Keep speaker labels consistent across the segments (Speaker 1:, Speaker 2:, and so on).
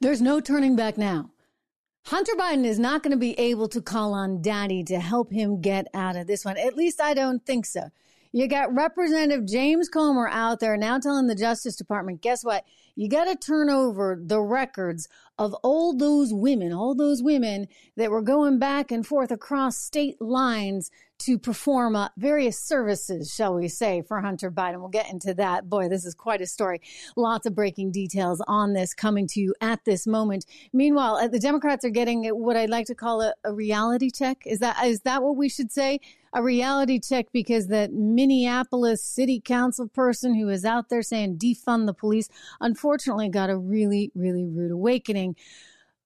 Speaker 1: There's no turning back now. Hunter Biden is not going to be able to call on daddy to help him get out of this one. At least I don't think so. You got Representative James Comer out there now telling the Justice Department, guess what? You got to turn over the records of all those women, all those women that were going back and forth across state lines to perform uh, various services, shall we say, for Hunter Biden. We'll get into that. Boy, this is quite a story. Lots of breaking details on this coming to you at this moment. Meanwhile, uh, the Democrats are getting what I'd like to call a, a reality check. Is that is that what we should say? A reality check because that Minneapolis city council person who is out there saying defund the police, unfortunately, got a really, really rude awakening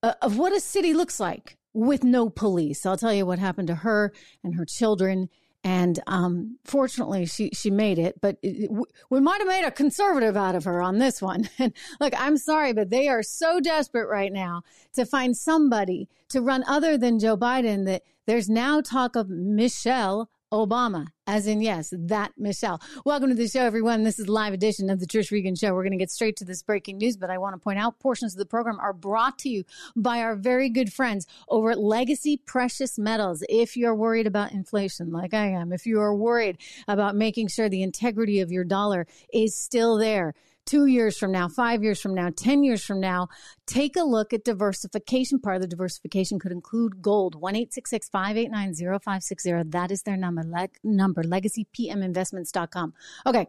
Speaker 1: uh, of what a city looks like with no police. I'll tell you what happened to her and her children. And um, fortunately, she she made it, but it, we might have made a conservative out of her on this one. And look, I'm sorry, but they are so desperate right now to find somebody to run other than Joe Biden that there's now talk of Michelle Obama, as in, yes, that Michelle. Welcome to the show, everyone. This is live edition of the Trish Regan Show. We're going to get straight to this breaking news, but I want to point out portions of the program are brought to you by our very good friends over at Legacy Precious Metals. If you're worried about inflation, like I am, if you are worried about making sure the integrity of your dollar is still there, two years from now, five years from now, 10 years from now, take a look at diversification. Part of the diversification could include gold. 1 589 0560. That is their number, leg, number legacypminvestments.com. Okay.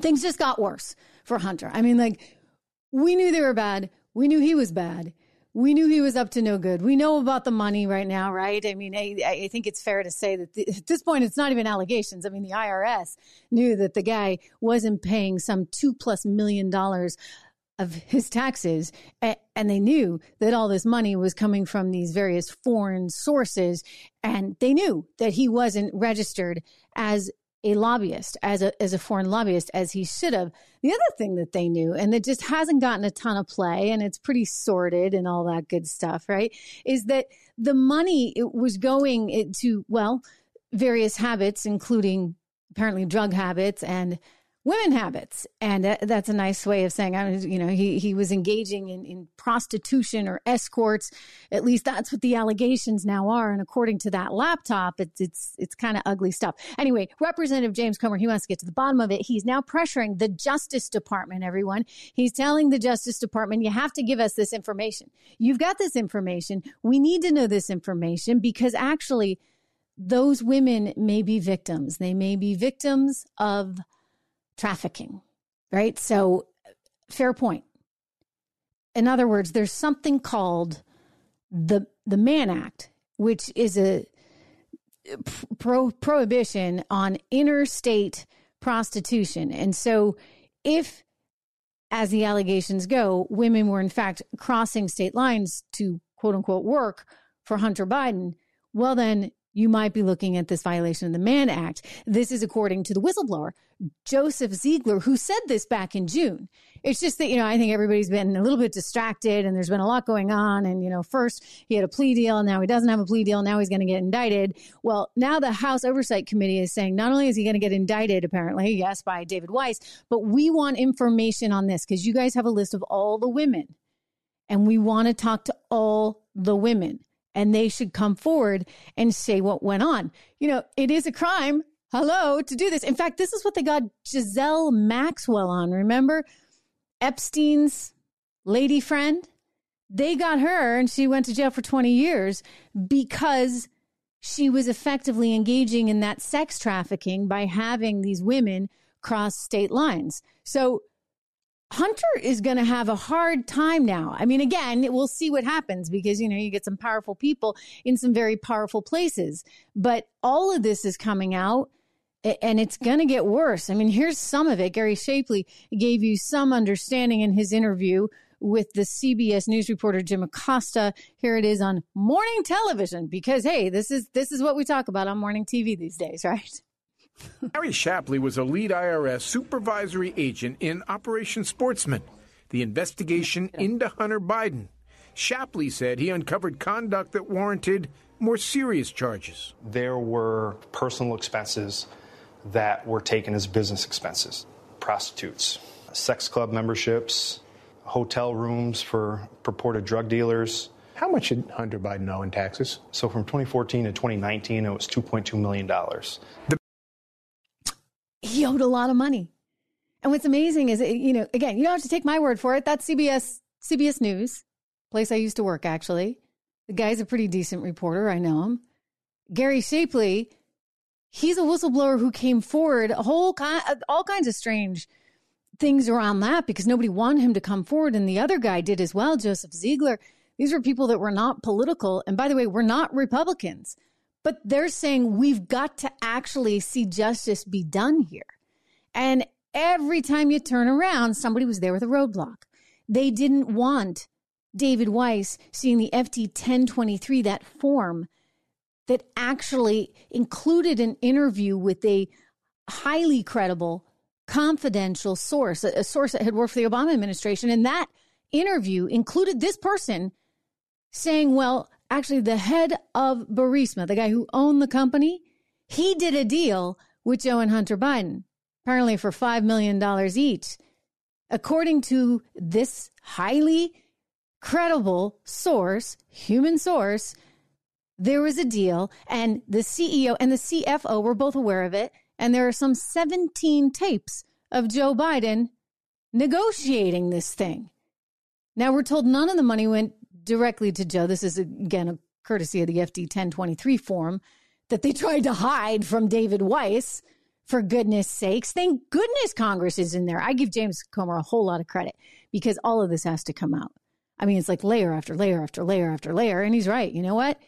Speaker 1: Things just got worse for Hunter. I mean, like, we knew they were bad. We knew he was bad we knew he was up to no good. We know about the money right now, right? I mean, I, I think it's fair to say that the, at this point, it's not even allegations. I mean, the IRS knew that the guy wasn't paying some two plus million dollars of his taxes. And they knew that all this money was coming from these various foreign sources. And they knew that he wasn't registered as a lobbyist as a as a foreign lobbyist as he should have. The other thing that they knew and that just hasn't gotten a ton of play and it's pretty sordid and all that good stuff, right? Is that the money it was going to well various habits including apparently drug habits and women habits. And that's a nice way of saying, I you know, he, he was engaging in, in prostitution or escorts. At least that's what the allegations now are. And according to that laptop, it's, it's, it's kind of ugly stuff. Anyway, Representative James Comer, he wants to get to the bottom of it. He's now pressuring the Justice Department, everyone. He's telling the Justice Department, you have to give us this information. You've got this information. We need to know this information because actually, those women may be victims. They may be victims of trafficking, right? So, fair point. In other words, there's something called the the Mann Act, which is a pro, prohibition on interstate prostitution. And so, if as the allegations go, women were in fact crossing state lines to quote unquote work for Hunter Biden, well, then you might be looking at this violation of the Mann Act. This is according to the whistleblower, Joseph Ziegler, who said this back in June. It's just that, you know, I think everybody's been a little bit distracted and there's been a lot going on. And, you know, first he had a plea deal. Now he doesn't have a plea deal. Now he's going to get indicted. Well, now the House Oversight Committee is saying not only is he going to get indicted, apparently, yes, by David Weiss, but we want information on this because you guys have a list of all the women and we want to talk to all the women and they should come forward and say what went on. You know, it is a crime, hello, to do this. In fact, this is what they got Giselle Maxwell on. Remember Epstein's lady friend? They got her and she went to jail for 20 years because she was effectively engaging in that sex trafficking by having these women cross state lines. So Hunter is going to have a hard time now. I mean, again, we'll see what happens because, you know, you get some powerful people in some very powerful places. But all of this is coming out and it's going to get worse. I mean, here's some of it. Gary Shapley gave you some understanding in his interview with the CBS News reporter Jim Acosta. Here it is on morning television because hey, this is this is what we talk about on morning TV these days, right?
Speaker 2: Gary Shapley was a lead IRS supervisory agent in Operation Sportsman, the investigation into Hunter Biden. Shapley said he uncovered conduct that warranted more serious charges.
Speaker 3: There were personal expenses that were taken as business expenses prostitutes, sex club memberships, hotel rooms for purported drug dealers.
Speaker 2: How much did Hunter Biden owe in taxes?
Speaker 3: So from 2014 to 2019, it was $2.2 million. The-
Speaker 1: he owed a lot of money. And what's amazing is, you know, again, you don't have to take my word for it. That's CBS, CBS News, place I used to work, actually. The guy's a pretty decent reporter. I know him. Gary Shapley, he's a whistleblower who came forward a whole kind, uh, all kinds of strange things around that because nobody wanted him to come forward. And the other guy did as well, Joseph Ziegler. These were people that were not political. And by the way, we're not Republicans, but they're saying we've got to actually see justice be done here. And every time you turn around, somebody was there with a roadblock. They didn't want David Weiss seeing the FD 1023, that form that actually included an interview with a highly credible, confidential source, a, source that had worked for the Obama administration. And that interview included this person saying, well, actually, the head of Burisma, the guy who owned the company, he did a deal with Joe and Hunter Biden, apparently for $5 million each. According to this highly credible source, human source, there was a deal, and the CEO and the CFO were both aware of it. And there are some 17 tapes of Joe Biden negotiating this thing. Now, we're told none of the money went directly to Joe. This is, again, a courtesy of the FD 1023 form that they tried to hide from David Weiss, for goodness sakes. Thank goodness Congress is in there. I give James Comer a whole lot of credit because all of this has to come out. I mean, it's like layer after layer after layer after layer. And he's right. You know what?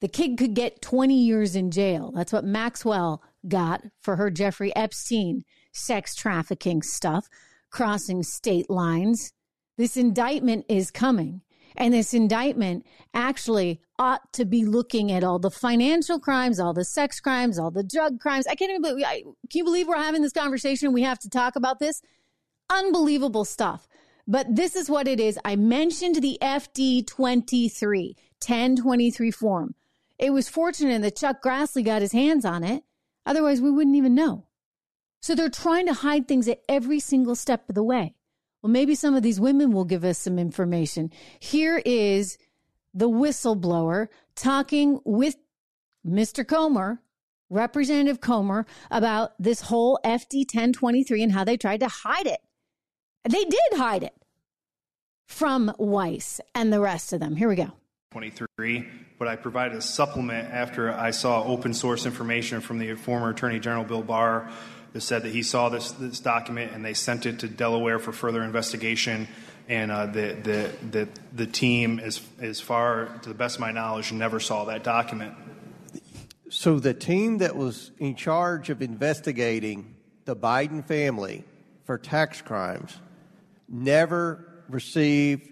Speaker 1: The kid could get 20 years in jail. That's what Maxwell got for her Jeffrey Epstein sex trafficking stuff, crossing state lines. This indictment is coming. And this indictment actually ought to be looking at all the financial crimes, all the sex crimes, all the drug crimes. I can't even believe, I, can you believe we're having this conversation? We have to talk about this. Unbelievable stuff. But this is what it is. I mentioned the FD 23, 1023 form. It was fortunate that Chuck Grassley got his hands on it. Otherwise, we wouldn't even know. So they're trying to hide things at every single step of the way. Well, maybe some of these women will give us some information. Here is the whistleblower talking with Mr. Comer, Representative Comer, about this whole FD 1023 and how they tried to hide it. They did hide it from Weiss and the rest of them. Here we go.
Speaker 3: 23, but I provided a supplement after I saw open source information from the former Attorney General Bill Barr that said that he saw this, this document and they sent it to Delaware for further investigation. And uh, the, the, the, the team, as, as far to the best of my knowledge, never saw that document.
Speaker 4: So the team that was in charge of investigating the Biden family for tax crimes never received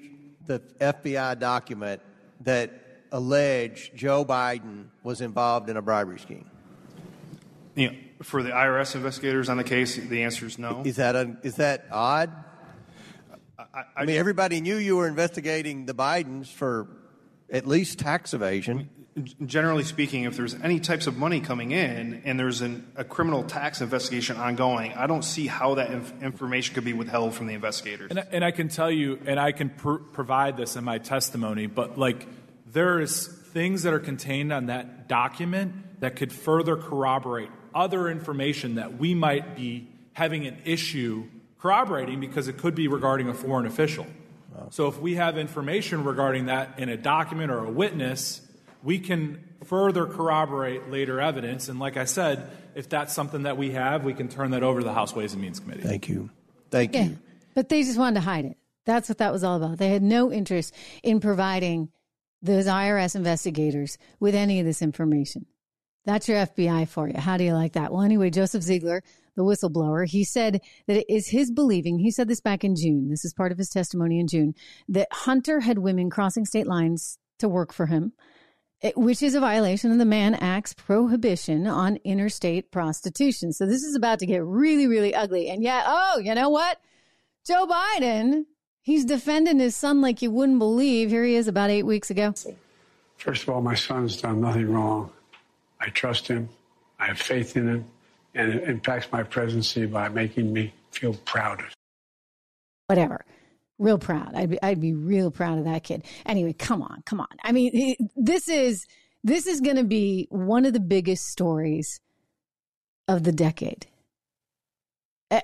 Speaker 4: the FBI document that alleged Joe Biden was involved in a bribery scheme?
Speaker 3: You know, for the IRS investigators on the case, the answer is no.
Speaker 4: Is that a, is that odd? I, I, I mean, everybody knew you were investigating the Bidens for at least tax evasion.
Speaker 3: Generally speaking, if there's any types of money coming in and there's an, a criminal tax investigation ongoing, I don't see how that inf- information could be withheld from the investigators.
Speaker 5: And, and I can tell you, and I can pr- provide this in my testimony, but like there's things that are contained on that document that could further corroborate other information that we might be having an issue corroborating because it could be regarding a foreign official. Wow. So if we have information regarding that in a document or a witness, we can further corroborate later evidence. And like I said, if that's something that we have, we can turn that over to the House Ways and Means Committee.
Speaker 4: Thank you. Thank yeah, you.
Speaker 1: But they just wanted to hide it. That's what that was all about. They had no interest in providing those IRS investigators with any of this information. That's your FBI for you. How do you like that? Well, anyway, Joseph Ziegler, the whistleblower, he said that it is his believing, he said this back in June, this is part of his testimony in June, that Hunter had women crossing state lines to work for him eh, which is a violation of the Mann Act's prohibition on interstate prostitution. So this is about to get really, really ugly. And yet, oh, you know what? Joe Biden, he's defending his son like you wouldn't believe. Here he is about eight weeks ago.
Speaker 6: First of all, my son's done nothing wrong. I trust him. I have faith in him. And it impacts my presidency by making me feel proud.
Speaker 1: Whatever. Real proud. I'd be, I'd be real proud of that kid. Anyway, come on, come on. I mean, this is this is going to be one of the biggest stories of the decade.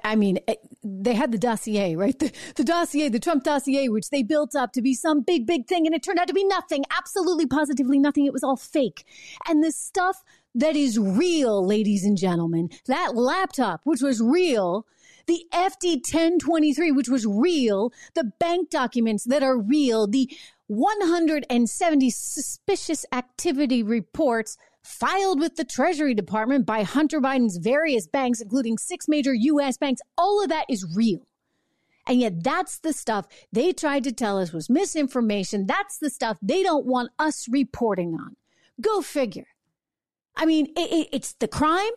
Speaker 1: I mean, eh, they had the dossier, right? The, the dossier, the Trump dossier, which they built up to be some big, big thing, and it turned out to be nothing, absolutely positively nothing. It was all fake. And the stuff that is real, ladies and gentlemen, that laptop, which was real, the FD 1023, which was real, the bank documents that are real, the 170 suspicious activity reports filed with the Treasury Department by Hunter Biden's various banks, including six major U.S. banks. All of that is real. And yet, that's the stuff they tried to tell us was misinformation. That's the stuff they don't want us reporting on. Go figure. I mean, it, it, it's the crime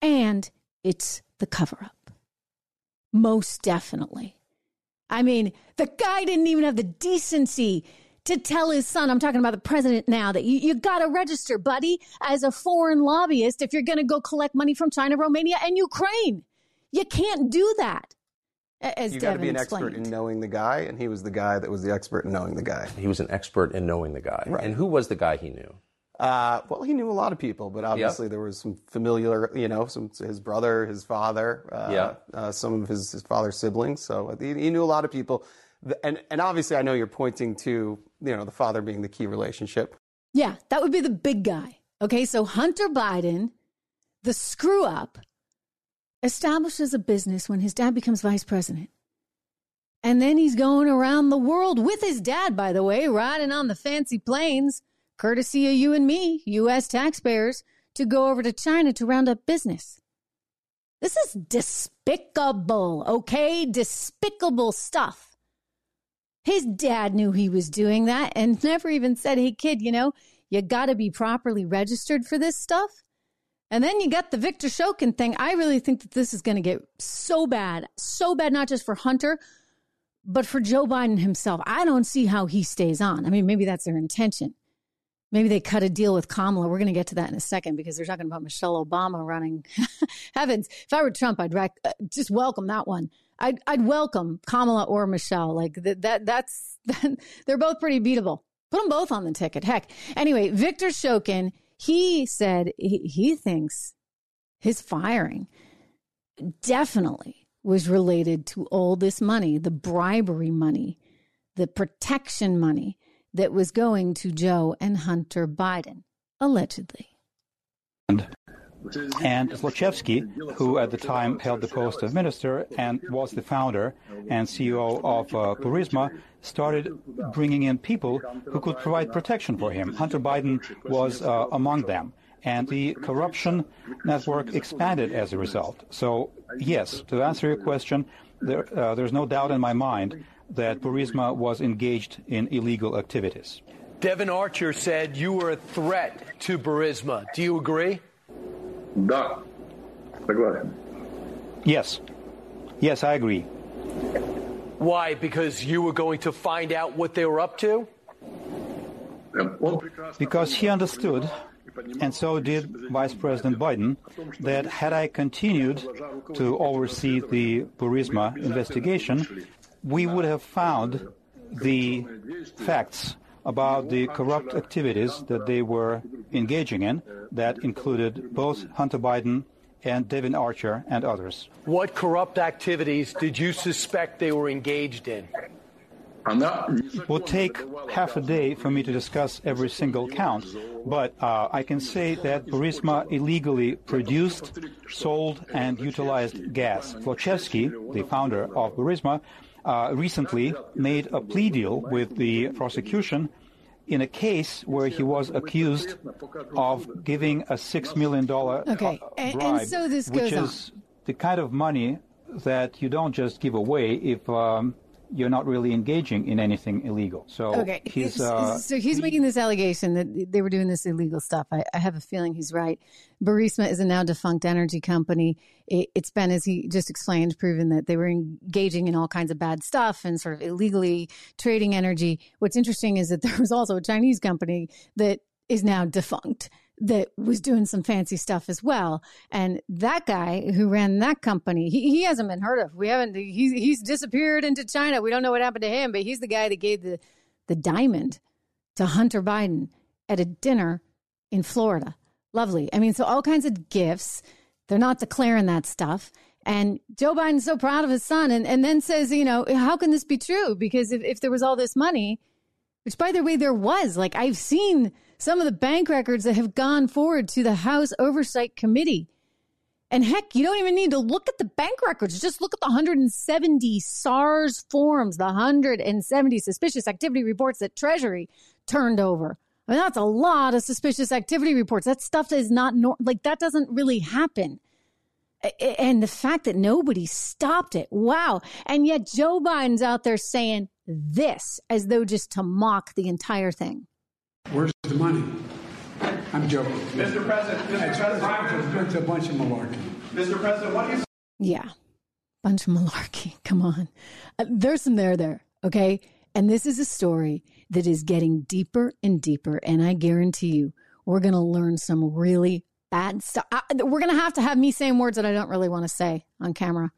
Speaker 1: and it's the cover up. Most definitely. I mean, the guy didn't even have the decency to tell his son, I'm talking about the president now, that you, you got to register, buddy, as a foreign lobbyist if you're going to go collect money from China, Romania, and Ukraine. You can't do that. As
Speaker 7: you got to be an explained. expert in knowing the guy, and he was the guy that was the expert in knowing the guy.
Speaker 8: He was an expert in knowing the guy. Right. And who was the guy he knew?
Speaker 7: Uh, well, he knew a lot of people, but obviously yep. there was some familiar, you know, some his brother, his father, uh, yeah. uh, some of his, his father's siblings. So he, he, knew a lot of people, and and obviously I know you're pointing to you know the father being the key relationship.
Speaker 1: Yeah, that would be the big guy. Okay, so Hunter Biden, the screw up, establishes a business when his dad becomes vice president. And then he's going around the world with his dad, by the way, riding on the fancy planes courtesy of you and me, U.S. taxpayers, to go over to China to round up business. This is despicable, okay? Despicable stuff. His dad knew he was doing that and never even said, hey, kid, you know, you got to be properly registered for this stuff. And then you got the Victor Shokin thing. I really think that this is going to get so bad, so bad, not just for Hunter, but for Joe Biden himself. I don't see how he stays on. I mean, maybe that's their intention. Maybe they cut a deal with Kamala. We're going to get to that in a second because they're talking about Michelle Obama running. Heavens, if I were Trump, I'd rec- uh, just welcome that one. I'd, I'd welcome Kamala or Michelle. Like that, that that's that, they're both pretty beatable. Put them both on the ticket. Heck. Anyway, Victor Shokin, he said he, he thinks his firing definitely was related to all this money, the bribery money, the protection money that was going to Joe and Hunter Biden, allegedly.
Speaker 9: And, and who at the time held the post of minister and was the founder and CEO of uh, Burisma, started bringing in people who could provide protection for him. Hunter Biden was uh, among them. And the corruption network expanded as a result. So, yes, to answer your question, there, uh, there's no doubt in my mind that Burisma was engaged in illegal activities.
Speaker 10: Devon Archer said you were a threat to Burisma. Do you agree?
Speaker 11: Да. Согласен.
Speaker 9: Yes. Yes, I agree.
Speaker 10: Why? Because you were going to find out what they were up to?
Speaker 9: Because he understood, and so did Vice President Biden, that had I continued to oversee the Burisma investigation, we would have found the facts about the corrupt activities that they were engaging in that included both Hunter Biden and Devon Archer and others.
Speaker 10: What corrupt activities did you suspect they were engaged in?
Speaker 9: It would take half a day for me to discuss every single count, but uh, I can say that Burisma illegally produced, sold, and utilized gas. Zlochevsky, the founder of Burisma, recently made a plea deal with the prosecution in a case where he was accused of giving a six million dollar
Speaker 1: uh, okay. bribe, and so this
Speaker 9: which is
Speaker 1: on.
Speaker 9: the kind of money that you don't just give away if um, you're not really engaging in anything illegal. So
Speaker 1: okay, he's, uh, so he's making this allegation that they were doing this illegal stuff. I, I have a feeling he's right. Burisma is a now defunct energy company. It, it's been, as he just explained, proven that they were engaging in all kinds of bad stuff and sort of illegally trading energy. What's interesting is that there was also a Chinese company that is now defunct that was doing some fancy stuff as well. And that guy who ran that company, he, he hasn't been heard of. We haven't, he's, he's disappeared into China. We don't know what happened to him, but he's the guy that gave the, the diamond to Hunter Biden at a dinner in Florida. Lovely. I mean, so all kinds of gifts. They're not declaring that stuff. And Joe Biden's so proud of his son and, and then says, you know, how can this be true? Because if, if there was all this money, which by the way, there was, like I've seen some of the bank records that have gone forward to the House Oversight Committee. And heck, you don't even need to look at the bank records. Just look at the 170 SARS forms, the 170 suspicious activity reports that Treasury turned over. I mean, that's a lot of suspicious activity reports. That stuff is not nor- like that doesn't really happen. And the fact that nobody stopped it. Wow. And yet Joe Biden's out there saying this as though just to mock the entire thing.
Speaker 6: Where's the money? I'm joking.
Speaker 12: Mr. President, Mr.
Speaker 6: It's,
Speaker 12: President,
Speaker 6: it's a bunch of malarkey.
Speaker 12: Mr. President, what do you
Speaker 1: Yeah. Bunch of malarkey. Come on. Uh, there's some there there. Okay. And this is a story that is getting deeper and deeper. And I guarantee you, we're going to learn some really bad stuff. I, we're going to have to have me saying words that I don't really want to say on camera.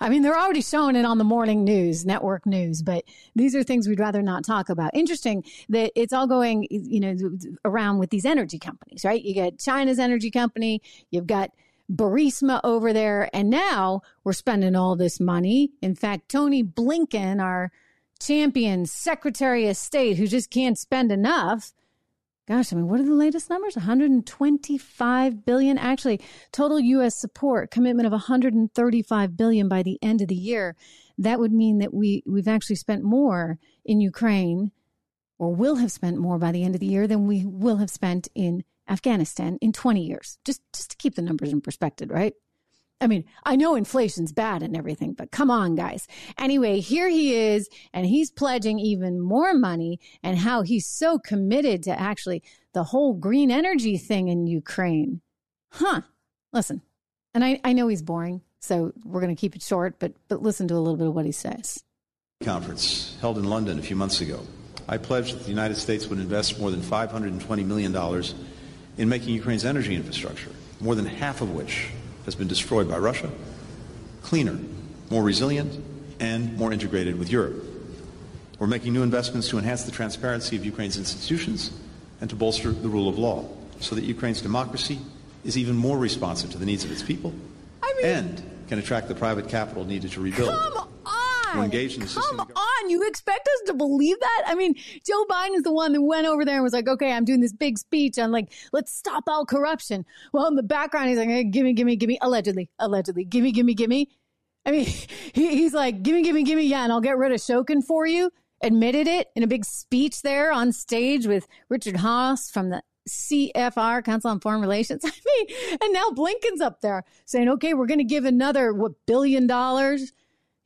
Speaker 1: I mean, they're already showing it on the morning news, network news, but these are things we'd rather not talk about. Interesting that it's all going, you know, around with these energy companies, right? You get China's energy company, you've got Burisma over there, and now we're spending all this money. In fact, Tony Blinken, our champion Secretary of State, who just can't spend enough, gosh, I mean, what are the latest numbers? 125 billion. Actually, total U.S. support commitment of 135 billion by the end of the year. That would mean that we we've actually spent more in Ukraine, or will have spent more by the end of the year than we will have spent in Afghanistan in 20 years. Just just to keep the numbers in perspective, right? I mean, I know inflation's bad and everything, but come on, guys. Anyway, here he is, and he's pledging even more money, and how he's so committed to actually the whole green energy thing in Ukraine. Huh. Listen, and I, I know he's boring, so we're going to keep it short, but, but listen to a little bit of what he says.
Speaker 13: Conference held in London a few months ago. I pledged that the United States would invest more than $520 million in making Ukraine's energy infrastructure, more than half of which has been destroyed by Russia, cleaner, more resilient, and more integrated with Europe. We're making new investments to enhance the transparency of Ukraine's institutions and to bolster the rule of law so that Ukraine's democracy is even more responsive to the needs of its people
Speaker 1: I mean,
Speaker 13: and can attract the private capital needed to rebuild.
Speaker 1: Come on.
Speaker 13: Engaged in the
Speaker 1: Come
Speaker 13: system.
Speaker 1: on. You expect us to believe that? I mean, Joe Biden is the one that went over there and was like, okay, I'm doing this big speech on like, let's stop all corruption. Well, in the background, he's like, hey, gimme, gimme, gimme, allegedly, allegedly, gimme, gimme, gimme. I mean, he, he's like, gimme, gimme, gimme, yeah, and I'll get rid of Shokin for you. Admitted it in a big speech there on stage with Richard Haass from the CFR, Council on Foreign Relations. I mean, and now Blinken's up there saying, okay, we're going to give another, what, billion dollars?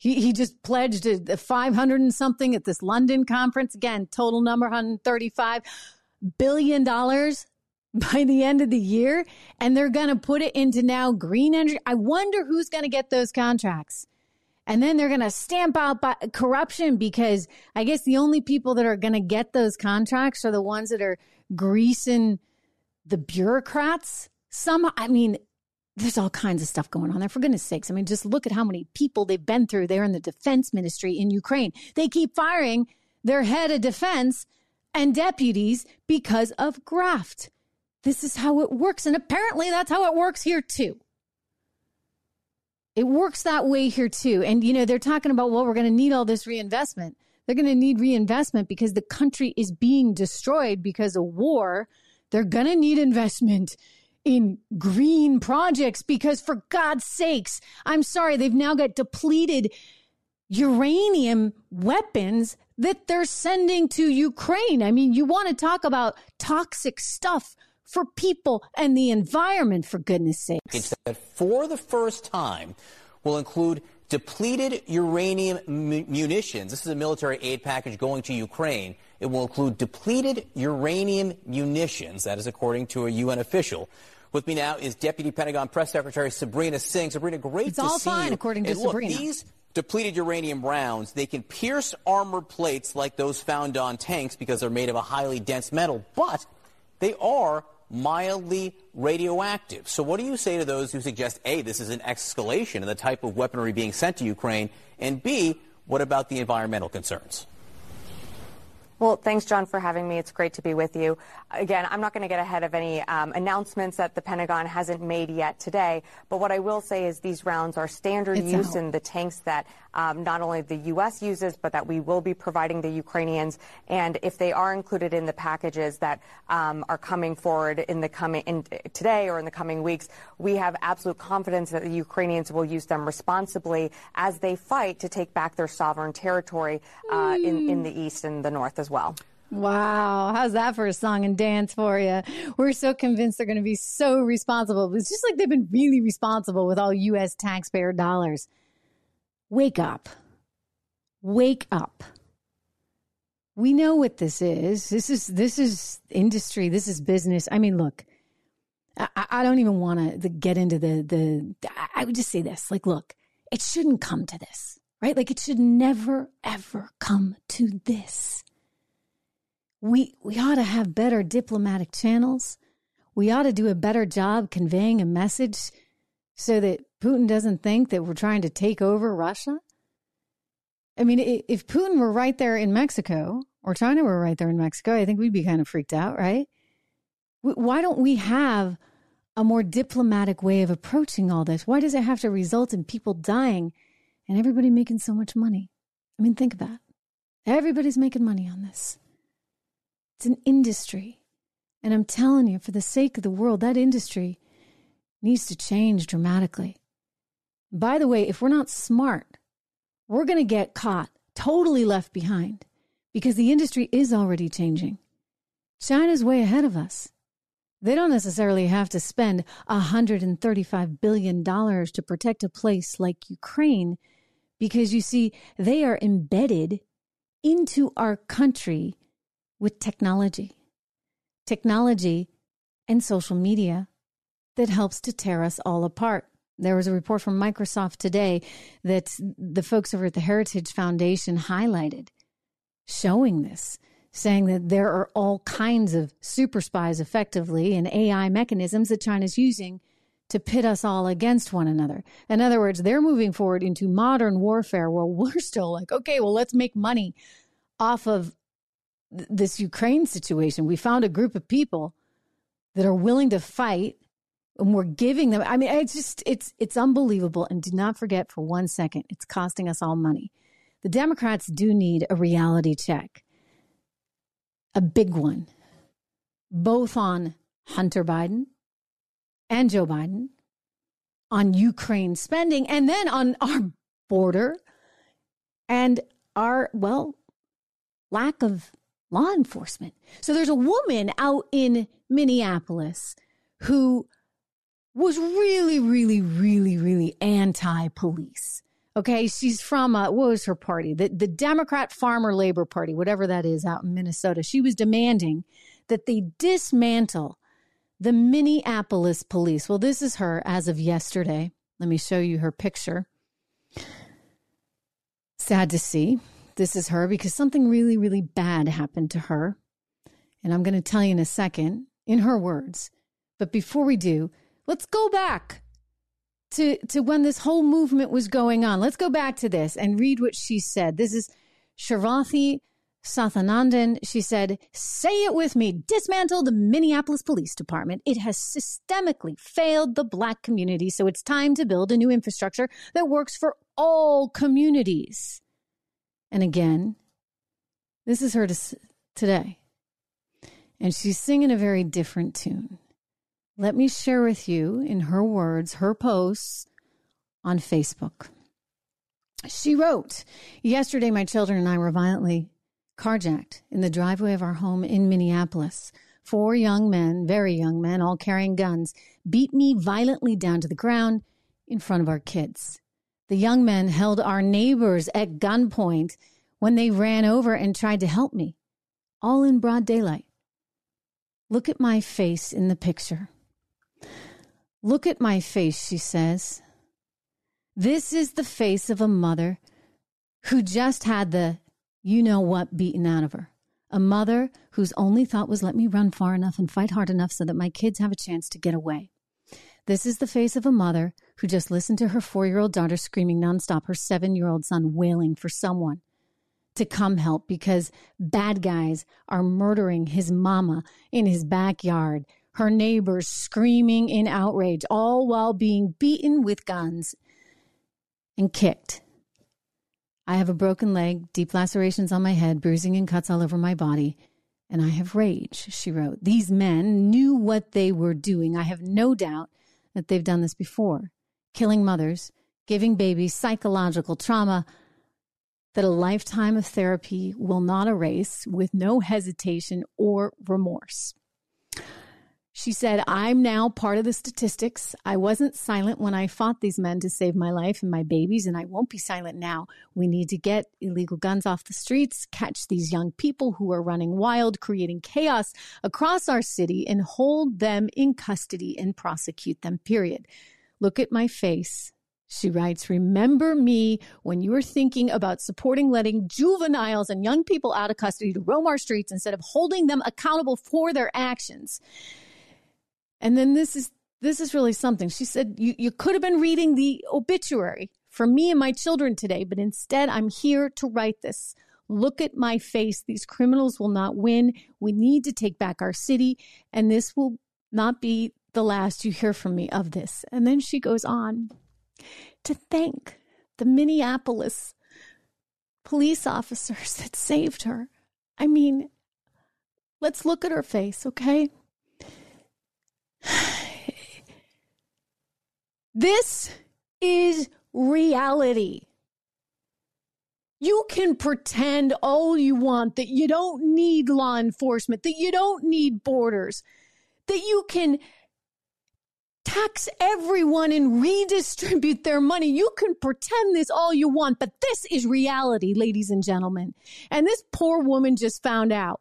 Speaker 1: He, he just pledged a 500 and something at this London conference. Again, total number 135 billion dollars by the end of the year. And they're going to put it into now green energy. I wonder who's going to get those contracts. And then they're going to stamp out corruption because I guess the only people that are going to get those contracts are the ones that are greasing the bureaucrats. Some, I mean, there's all kinds of stuff going on there. For goodness sakes. I mean, just look at how many people they've been through there in the defense ministry in Ukraine. They keep firing their head of defense and deputies because of graft. This is how it works. And apparently that's how it works here too. It works that way here too. And, you know, they're talking about, well, we're going to need all this reinvestment. They're going to need reinvestment because the country is being destroyed because of war. They're going to need investment in green projects because for God's sakes, I'm sorry, they've now got depleted uranium weapons that they're sending to Ukraine. I mean, you want to talk about toxic stuff for people and the environment, for goodness sakes.
Speaker 14: That for the first time will include depleted uranium munitions. This is a military aid package going to Ukraine. It will include depleted uranium munitions. That is according to a UN official. With me now is Deputy Pentagon Press Secretary Sabrina Singh. Sabrina, great
Speaker 1: it's
Speaker 14: to
Speaker 1: all fine, according to
Speaker 14: and look, These depleted uranium rounds, they can pierce armor plates like those found on tanks because they're made of a highly dense metal, but they are mildly radioactive. So, what do you say to those who suggest A, this is an escalation in the type of weaponry being sent to Ukraine, and B, what about the environmental concerns?
Speaker 15: Well, thanks, John, for having me. It's great to be with you. Again, I'm not going to get ahead of any um, announcements that the Pentagon hasn't made yet today. But what I will say is these rounds are standard it's use in the tanks that um, not only the U.S. uses, but that we will be providing the Ukrainians. And if they are included in the packages that um, are coming forward in the coming in, today or in the coming weeks, we have absolute confidence that the Ukrainians will use them responsibly as they fight to take back their sovereign territory uh, mm. in, in the east and the north as well.
Speaker 1: Wow. How's that for a song and dance for you? We're so convinced they're going to be so responsible. It's just like they've been really responsible with all U.S. taxpayer dollars. Wake up. Wake up. We know what this is. This is this is industry. This is business. I mean, look, I, I don't even want to get into the the. I would just say this: like, look, it shouldn't come to this, right? Like, it should never ever come to this we we ought to have better diplomatic channels. We ought to do a better job conveying a message so that Putin doesn't think that we're trying to take over Russia. I mean, if Putin were right there in Mexico or China were right there in Mexico, I think we'd be kind of freaked out, right? Why don't we have a more diplomatic way of approaching all this? Why does it have to result in people dying and everybody making so much money? I mean, think about it. Everybody's making money on this. It's an industry. And I'm telling you, for the sake of the world, that industry needs to change dramatically. By the way, if we're not smart, we're going to get caught, totally left behind, because the industry is already changing. China's way ahead of us. They don't necessarily have to spend $135 billion to protect a place like Ukraine because you see, they are embedded into our country with technology, technology and social media that helps to tear us all apart. There was a report from Microsoft today that the folks over at the Heritage Foundation highlighted, showing this, saying that there are all kinds of super spies effectively and AI mechanisms that China's using to pit us all against one another. In other words, they're moving forward into modern warfare while we're still like, okay, well, let's make money off of this Ukraine situation. We found a group of people that are willing to fight and we're giving them I mean it's just it's it's unbelievable and do not forget for one second it's costing us all money. The Democrats do need a reality check. A big one. Both on Hunter Biden and Joe Biden on Ukraine spending and then on our border and our well lack of law enforcement. So there's a woman out in Minneapolis who was really, really, really, really anti police. Okay. She's from, uh, what was her party? The, the Democrat Farmer Labor Party, whatever that is out in Minnesota. She was demanding that they dismantle the Minneapolis police. Well, this is her as of yesterday. Let me show you her picture. Sad to see this is her because something really, really bad happened to her. And I'm going to tell you in a second, in her words. But before we do, let's go back to, to when this whole movement was going on. Let's go back to this and read what she said. This is Sharathi Sathanandan. She said, Say it with me dismantle the Minneapolis Police Department. It has systemically failed the black community, so it's time to build a new infrastructure that works for all communities and again. This is her to, today. And she's singing a very different tune. Let me share with you, in her words, her posts on Facebook. She wrote, Yesterday, my children and I were violently carjacked in the driveway of our home in Minneapolis. Four young men, very young men, all carrying guns, beat me violently down to the ground in front of our kids. The young men held our neighbors at gunpoint when they ran over and tried to help me, all in broad daylight. Look at my face in the picture. Look at my face, she says. This is the face of a mother who just had the you know what beaten out of her. A mother whose only thought was let me run far enough and fight hard enough so that my kids have a chance to get away. This is the face of a mother who just listened to her four year old daughter screaming nonstop, her seven year old son wailing for someone to come help because bad guys are murdering his mama in his backyard, her neighbors screaming in outrage, all while being beaten with guns and kicked. I have a broken leg, deep lacerations on my head, bruising and cuts all over my body, and I have rage, she wrote. These men knew what they were doing. I have no doubt that they've done this before killing mothers, giving babies psychological trauma that a lifetime of therapy will not erase with no hesitation or remorse. She said, I'm now part of the statistics. I wasn't silent when I fought these men to save my life and my babies, and I won't be silent now. We need to get illegal guns off the streets, catch these young people who are running wild, creating chaos across our city, and hold them in custody and prosecute them, period. Look at my face. She writes, Remember me when you are thinking about supporting letting juveniles and young people out of custody to roam our streets instead of holding them accountable for their actions. And then this is this is really something. She said, you, you could have been reading the obituary for me and my children today, but instead I'm here to write this. Look at my face. These criminals will not win. We need to take back our city, and this will not be the last you hear from me of this. And then she goes on to thank the Minneapolis police officers that saved her. I mean, let's look at her face, okay? This is reality. You can pretend all you want that you don't need law enforcement, that you don't need borders, that you can tax everyone and redistribute their money. You can pretend this all you want, but this is reality, ladies and gentlemen. And this poor woman just found out.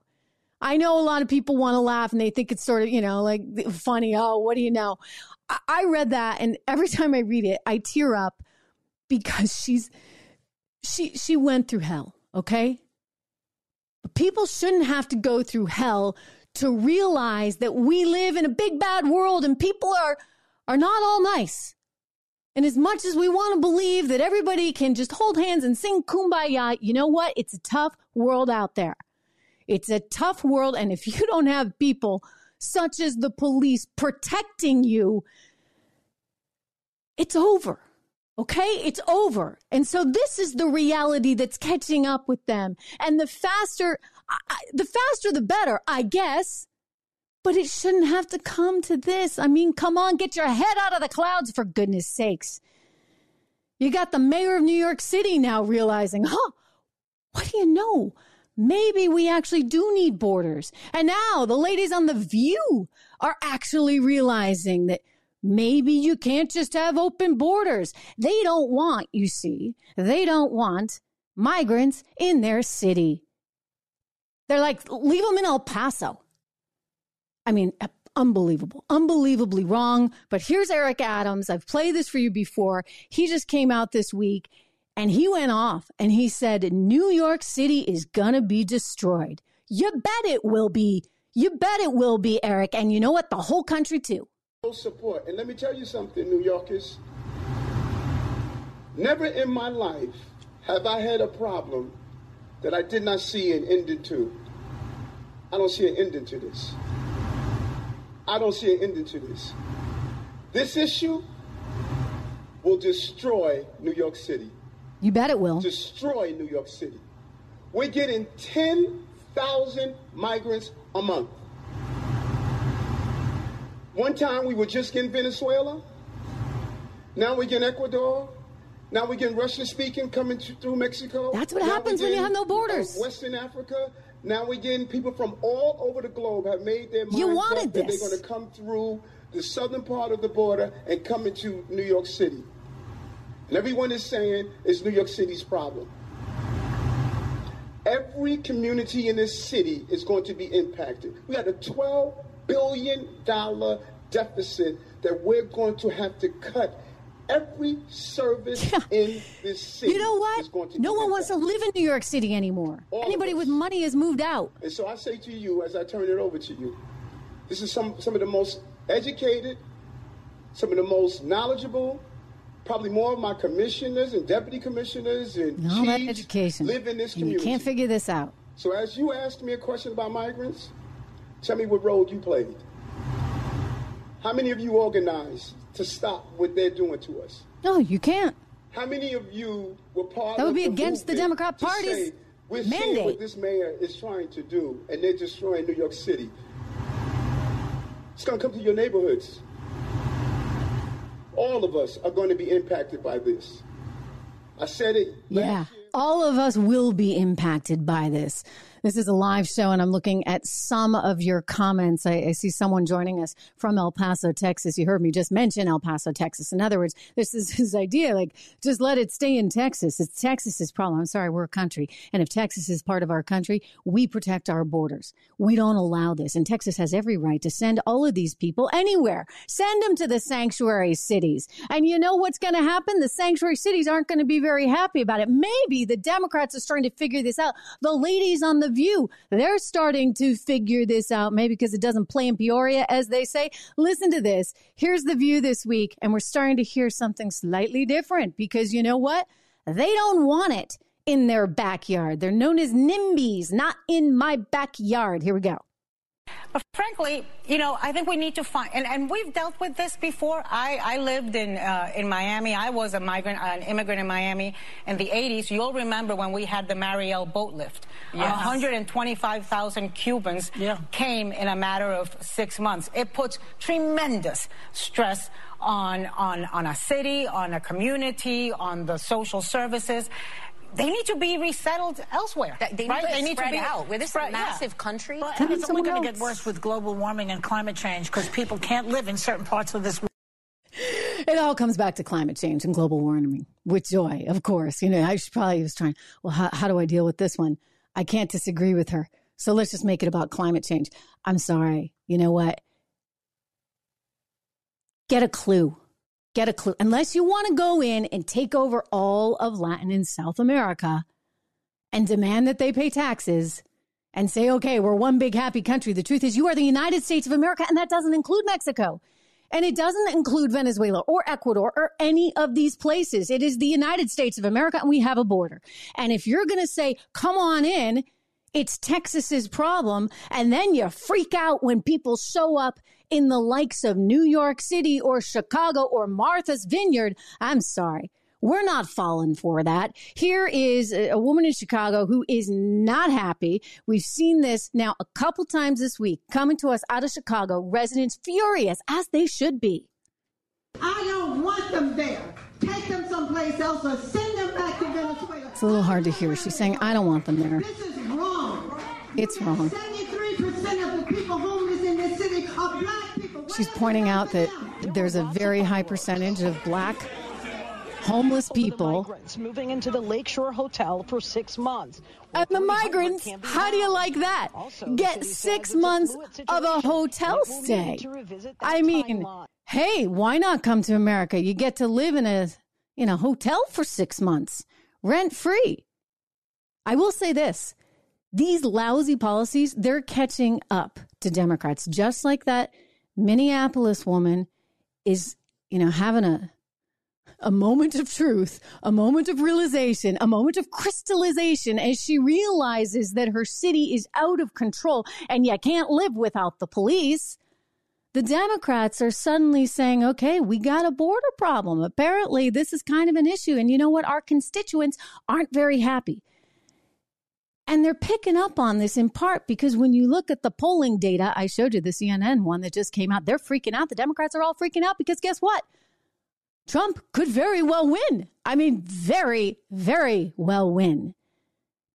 Speaker 1: I know a lot of people want to laugh and they think it's sort of, you know, like funny. Oh, what do you know? I read that and every time I read it, I tear up because she's, she, she went through hell. Okay. But people shouldn't have to go through hell to realize that we live in a big bad world and people are are not all nice. And as much as we want to believe that everybody can just hold hands and sing kumbaya, you know what? It's a tough world out there. It's a tough world. And if you don't have people such as the police protecting you, it's over. Okay? It's over. And so this is the reality that's catching up with them. And the faster, the faster the better, I guess. But it shouldn't have to come to this. I mean, come on, get your head out of the clouds for goodness sakes. You got the mayor of New York City now realizing, huh, what do you know? Maybe we actually do need borders. And now the ladies on The View are actually realizing that maybe you can't just have open borders. They don't want, you see, they don't want migrants in their city. They're like, leave them in El Paso. I mean, uh, unbelievable, unbelievably wrong. But here's Eric Adams. I've played this for you before. He just came out this week and he went off and he said, New York City is going to be destroyed. You bet it will be. You bet it will be, Eric. And you know what? The whole country, too.
Speaker 16: Support. And let me tell you something, New Yorkers. Never in my life have I had a problem that I did not see an ending to. I don't see an ending to this. I don't see an ending to this. This issue will destroy New York City.
Speaker 1: You bet it will.
Speaker 16: Destroy New York City. We're getting 10,000 migrants a month. One time we were just getting Venezuela. Now we're getting Ecuador. Now we're getting Russian speaking coming through Mexico.
Speaker 1: That's what now happens when you have no borders.
Speaker 16: Uh, Western Africa. Now we're getting people from all over the globe have made their minds
Speaker 1: you wanted
Speaker 16: up that
Speaker 1: this.
Speaker 16: they're going to come through the southern part of the border and come into New York City. And everyone is saying it's New York City's problem. Every community in this city is going to be impacted. We had a $12 billion deficit that we're going to have to cut Every service in this city.
Speaker 1: You know what? No one wants to live in New York City anymore.
Speaker 16: All
Speaker 1: Anybody with money has moved out.
Speaker 16: And so I say to you, as I turn it over to you, this is some, some of the most educated, some of the most knowledgeable, probably more of my commissioners and deputy commissioners and
Speaker 1: all that
Speaker 16: chiefs
Speaker 1: education.
Speaker 16: live in this
Speaker 1: and you can't figure this out.
Speaker 16: So as you asked me a question about migrants, tell me what role you played. How many of you organized to stop what they're doing to us?
Speaker 1: No, you can't.
Speaker 16: How many of you were part
Speaker 1: That would
Speaker 16: of
Speaker 1: be
Speaker 16: the
Speaker 1: against the Democrat Party's
Speaker 16: We're seeing
Speaker 1: mandate."
Speaker 16: what this mayor is trying to do, and they're destroying New York City. It's going to come to your neighborhoods. All of us are going to be impacted by this. I said it.
Speaker 1: Yeah. All of us will be impacted by this. This is a live show, and I'm looking at some of your comments. I, I see someone joining us from El Paso, Texas. You heard me just mention El Paso, Texas. In other words, this is his idea like, just let it stay in Texas. It's Texas's problem. I'm sorry, we're a country. And if Texas is part of our country, we protect our borders. We don't allow this. And Texas has every right to send all of these people anywhere. Send them to the sanctuary cities. And you know what's going to happen? The sanctuary cities aren't going to be very happy about it. Maybe the Democrats are starting to figure this out. The ladies on The View, they're starting to figure this out, maybe because it doesn't play in Peoria, as they say. Listen to this. Here's The View this week, and we're starting to hear something slightly different because you know what? They don't want it in their backyard. They're known as NIMBYs, not in my backyard. Here we go.
Speaker 17: But frankly, you know, I think we need to find, and, and we've dealt with this before. I, I lived in uh, in Miami. I was a migrant, an immigrant in Miami in the 80s. You'll remember when we had the Mariel boat lift.
Speaker 18: Yes.
Speaker 17: 125,000 Cubans came in a matter of six months. It puts tremendous stress on on on a city, on a community, on the social services. They need to be resettled elsewhere.
Speaker 18: They need
Speaker 17: right?
Speaker 18: to
Speaker 17: they need to be
Speaker 18: out. We're this
Speaker 17: spread- yeah.
Speaker 18: massive country.
Speaker 19: Well, and it's only going to get worse with global warming and climate change because people can't live in certain parts of this world.
Speaker 1: It all comes back to climate change and global warming with Joy, of course. You know, I should probably was trying, well, how, how do I deal with this one? I can't disagree with her. So let's just make it about climate change. I'm sorry. You know what? Get a clue. Get a clue. Unless you want to go in and take over all of Latin and South America and demand that they pay taxes and say, okay, we're one big happy country. The truth is, you are the United States of America, and that doesn't include Mexico. And it doesn't include Venezuela or Ecuador or any of these places. It is the United States of America, and we have a border. And if you're going to say, come on in, it's Texas's problem, and then you freak out when people show up in the likes of New York City or Chicago or Martha's Vineyard, I'm sorry. We're not falling for that. Here is a woman in Chicago who is not happy. We've seen this now a couple times this week coming to us out of Chicago. Residents furious, as they should be.
Speaker 20: I don't want them there. Take them someplace else or send them back to Venezuela.
Speaker 1: It's a little hard to hear. She's saying, I don't want them there.
Speaker 20: This is wrong.
Speaker 1: It's wrong.
Speaker 20: 73% of the people homeless in this city are black people.
Speaker 1: She's pointing out that there's a very high percentage of black homeless people.
Speaker 21: migrants moving into the Lakeshore Hotel for six months.
Speaker 1: And the migrants, how do you like that? Get six months of a hotel stay. I mean, hey, why not come to America? You get to live in a in a hotel for six months, rent free. I will say this. These lousy policies, they're catching up to Democrats, just like that Minneapolis woman is, you know, having a a moment of truth, a moment of realization, a moment of crystallization as she realizes that her city is out of control and you can't live without the police. The Democrats are suddenly saying, okay, we got a border problem. Apparently, this is kind of an issue. And you know what? Our constituents aren't very happy. And they're picking up on this in part because when you look at the polling data, I showed you the CNN one that just came out, they're freaking out. The Democrats are all freaking out because guess what? Trump could very well win. I mean, very, very well win.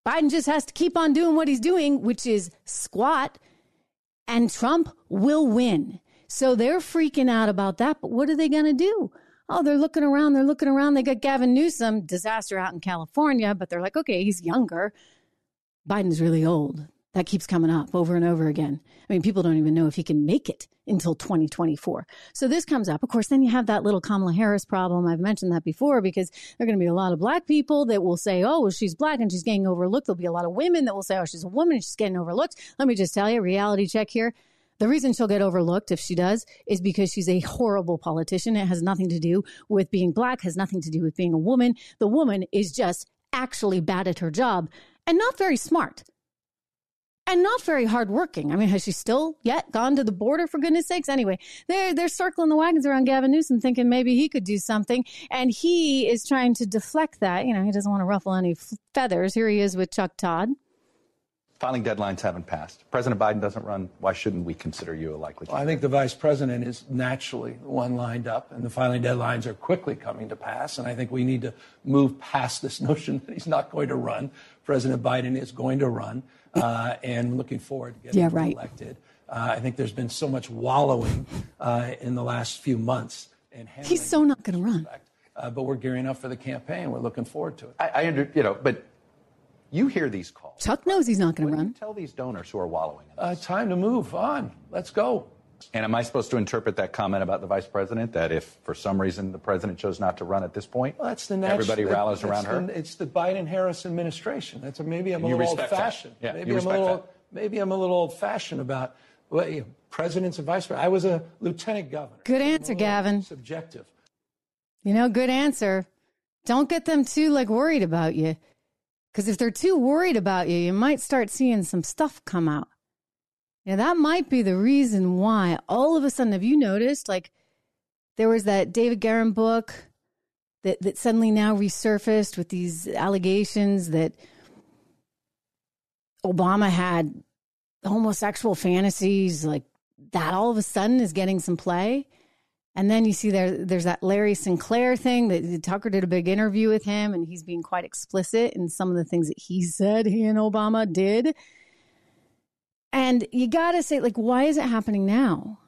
Speaker 1: Biden just has to keep on doing what he's doing, which is squat, and Trump will win. So they're freaking out about that. But what are they going to do? Oh, they're looking around. They're looking around. They got Gavin Newsom, disaster out in California, but they're like, okay, he's younger. Biden's really old. That keeps coming up over and over again. I mean, people don't even know if he can make it until 2024. So this comes up. Of course, then you have that little Kamala Harris problem. I've mentioned that before because there are going to be a lot of black people that will say, oh, well, she's black and she's getting overlooked. There'll be a lot of women that will say, oh, she's a woman and she's getting overlooked. Let me just tell you, reality check here. The reason she'll get overlooked if she does is because she's a horrible politician. It has nothing to do with being black, has nothing to do with being a woman. The woman is just actually bad at her job and not very smart and not very hardworking. I mean, has she still yet gone to the border for goodness sakes? Anyway, they're they're circling the wagons around Gavin Newsom, thinking maybe he could do something, and he is trying to deflect that. You know, he doesn't want to ruffle any feathers. Here he is with Chuck Todd.
Speaker 18: Filing deadlines haven't passed. President Biden doesn't run. Why shouldn't we consider you a likely?
Speaker 22: Well, I think the vice president is naturally one lined up, and the filing deadlines are quickly coming to pass. And I think we need to move past this notion that he's not going to run. President Biden is going to run uh, and looking forward to getting
Speaker 1: yeah, right.
Speaker 22: elected. Uh, I think there's been so much wallowing uh, in the last few months. And
Speaker 1: he's so not going to run.
Speaker 22: Uh, but we're gearing up for the campaign. We're looking forward to it.
Speaker 18: I, I under, you know, but you hear these calls.
Speaker 1: Chuck knows he's not going to run.
Speaker 18: tell these donors who are wallowing.
Speaker 22: Uh, time to move on. Let's go.
Speaker 18: And am I supposed to interpret that comment about the vice president that if for some reason the president chose not to run at this point,
Speaker 22: well, that's the natural,
Speaker 18: everybody rallies
Speaker 22: that,
Speaker 18: around her?
Speaker 22: The, it's the Biden-Harris administration. That's a, maybe I'm
Speaker 18: and
Speaker 22: a little old-fashioned.
Speaker 18: Yeah,
Speaker 22: maybe
Speaker 18: you
Speaker 22: I'm a little. That. Maybe I'm a little old-fashioned about well, you know, presidents and vice presidents. I was a lieutenant governor.
Speaker 1: Good answer, Gavin.
Speaker 22: Subjective.
Speaker 1: You know, good answer. Don't get them too like worried about you. Because if they're too worried about you, you might start seeing some stuff come out. Yeah, that might be the reason why all of a sudden, have you noticed? Like, there was that David Garrow book that, that suddenly now resurfaced with these allegations that Obama had homosexual fantasies, like that all of a sudden is getting some play. And then you see there, there's that Larry Sinclair thing that Tucker did a big interview with him, and he's being quite explicit in some of the things that he said he and Obama did. And you got to say, like, why is it happening now?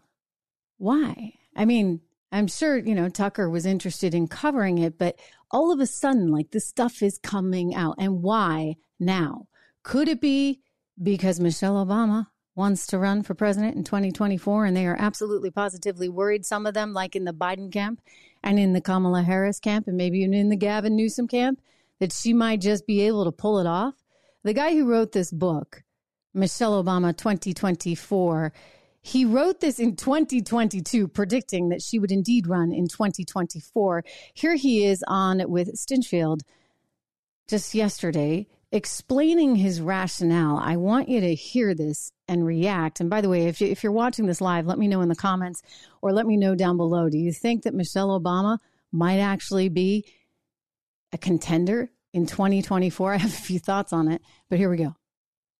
Speaker 1: Why? I mean, I'm sure, you know, Tucker was interested in covering it, but all of a sudden, like, this stuff is coming out. And why now? Could it be because Michelle Obama wants to run for president in 2024 and they are absolutely positively worried, some of them, like in the Biden camp and in the Kamala Harris camp, and maybe even in the Gavin Newsom camp, that she might just be able to pull it off? The guy who wrote this book, Michelle Obama 2024. He wrote this in 2022, predicting that she would indeed run in 2024. Here he is on with Stinchfield just yesterday explaining his rationale. I want you to hear this and react. And by the way, if, you, if you're watching this live, let me know in the comments or let me know down below. Do you think that Michelle Obama might actually be a contender in 2024? I have a few thoughts on it, but here we go.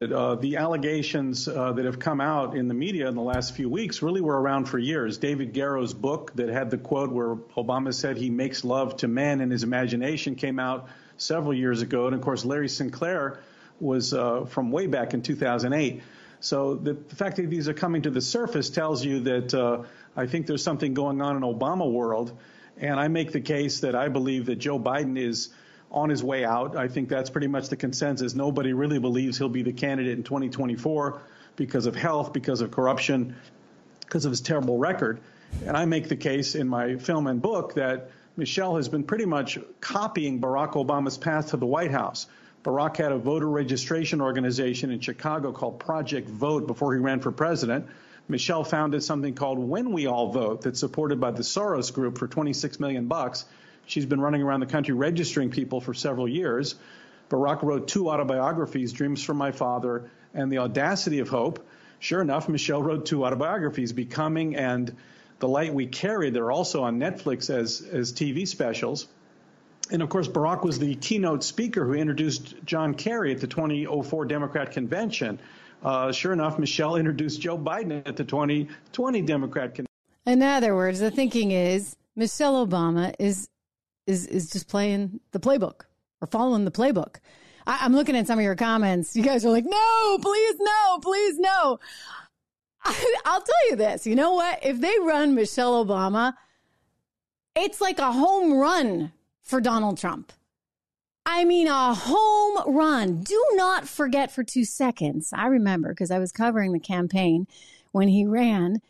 Speaker 23: Uh, the allegations uh, that have come out in the media in the last few weeks really were around for years. David Garrow's book that had the quote where Obama said he makes love to men in his imagination came out several years ago. And of course, Larry Sinclair was uh, from way back in 2008. So the, the, fact that these are coming to the surface tells you that uh, I think there's something going on in Obama world. And I make the case that I believe that Joe Biden is – on his way out. I think that's pretty much the consensus. Nobody really believes he'll be the candidate in 2024 because of health, because of corruption, because of his terrible record. And I make the case in my film and book that Michelle has been pretty much copying Barack Obama's path to the White House. Barack had a voter registration organization in Chicago called Project Vote before he ran for president. Michelle founded something called When We All Vote that's supported by the Soros Group for 26 million bucks. She's been running around the country registering people for several years. Barack wrote two autobiographies, Dreams from My Father and The Audacity of Hope. Sure enough, Michelle wrote two autobiographies, Becoming and The Light We Carry. They're also on Netflix as, as TV specials. And of course, Barack was the keynote speaker who introduced John Kerry at the 2004 Democrat convention. Uh, sure enough, Michelle introduced Joe Biden at the 2020 Democrat convention.
Speaker 1: In other words, the thinking is Michelle Obama is is is just playing the playbook or following the playbook. I, I'm looking at some of your comments. You guys are like, no, please, no, please, no. I'll tell you this. You know what? If they run Michelle Obama, it's like a home run for Donald Trump. I mean, a home run. Do not forget for two seconds. I remember because I was covering the campaign when he ran,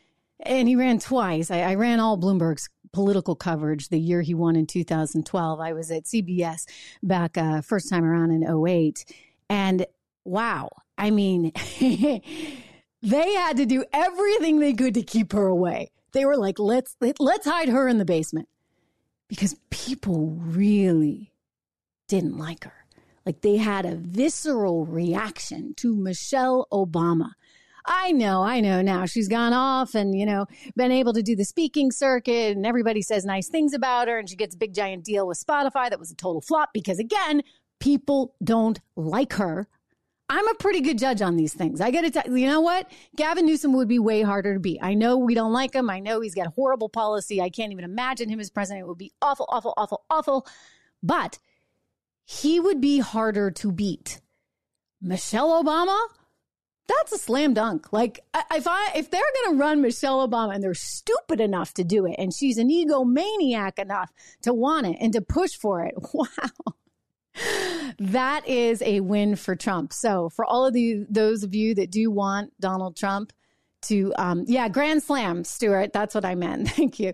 Speaker 1: and he ran twice. I, I, ran all Bloomberg's political coverage the year he won in 2012. I was at CBS back uh, first time around in 08. And wow, I mean, they had to do everything they could to keep her away. They were like, let's let's hide her in the basement because people really didn't like her. Like they had a visceral reaction to Michelle Obama. I know, I know now she's gone off and, you know, been able to do the speaking circuit and everybody says nice things about her and she gets a big giant deal with Spotify that was a total flop because again, people don't like her. I'm a pretty good judge on these things. I got to tell you know what? Gavin Newsom would be way harder to beat. I know we don't like him. I know he's got horrible policy. I can't even imagine him as president. It would be awful, awful, awful, awful. But he would be harder to beat. Michelle Obama, that's a slam dunk. Like if I if they're going to run Michelle Obama and they're stupid enough to do it and she's an egomaniac enough to want it and to push for it. Wow. That is a win for Trump. So for all of the those of you that do want Donald Trump to um yeah, grand slam, Stuart. That's what I meant. Thank you.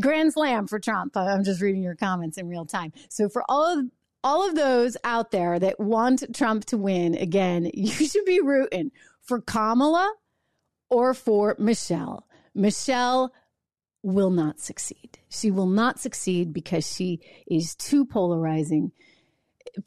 Speaker 1: Grand slam for Trump. I'm just reading your comments in real time. So for all of all of those out there that want Trump to win again, you should be rooting for Kamala or for Michelle. Michelle will not succeed. She will not succeed because she is too polarizing.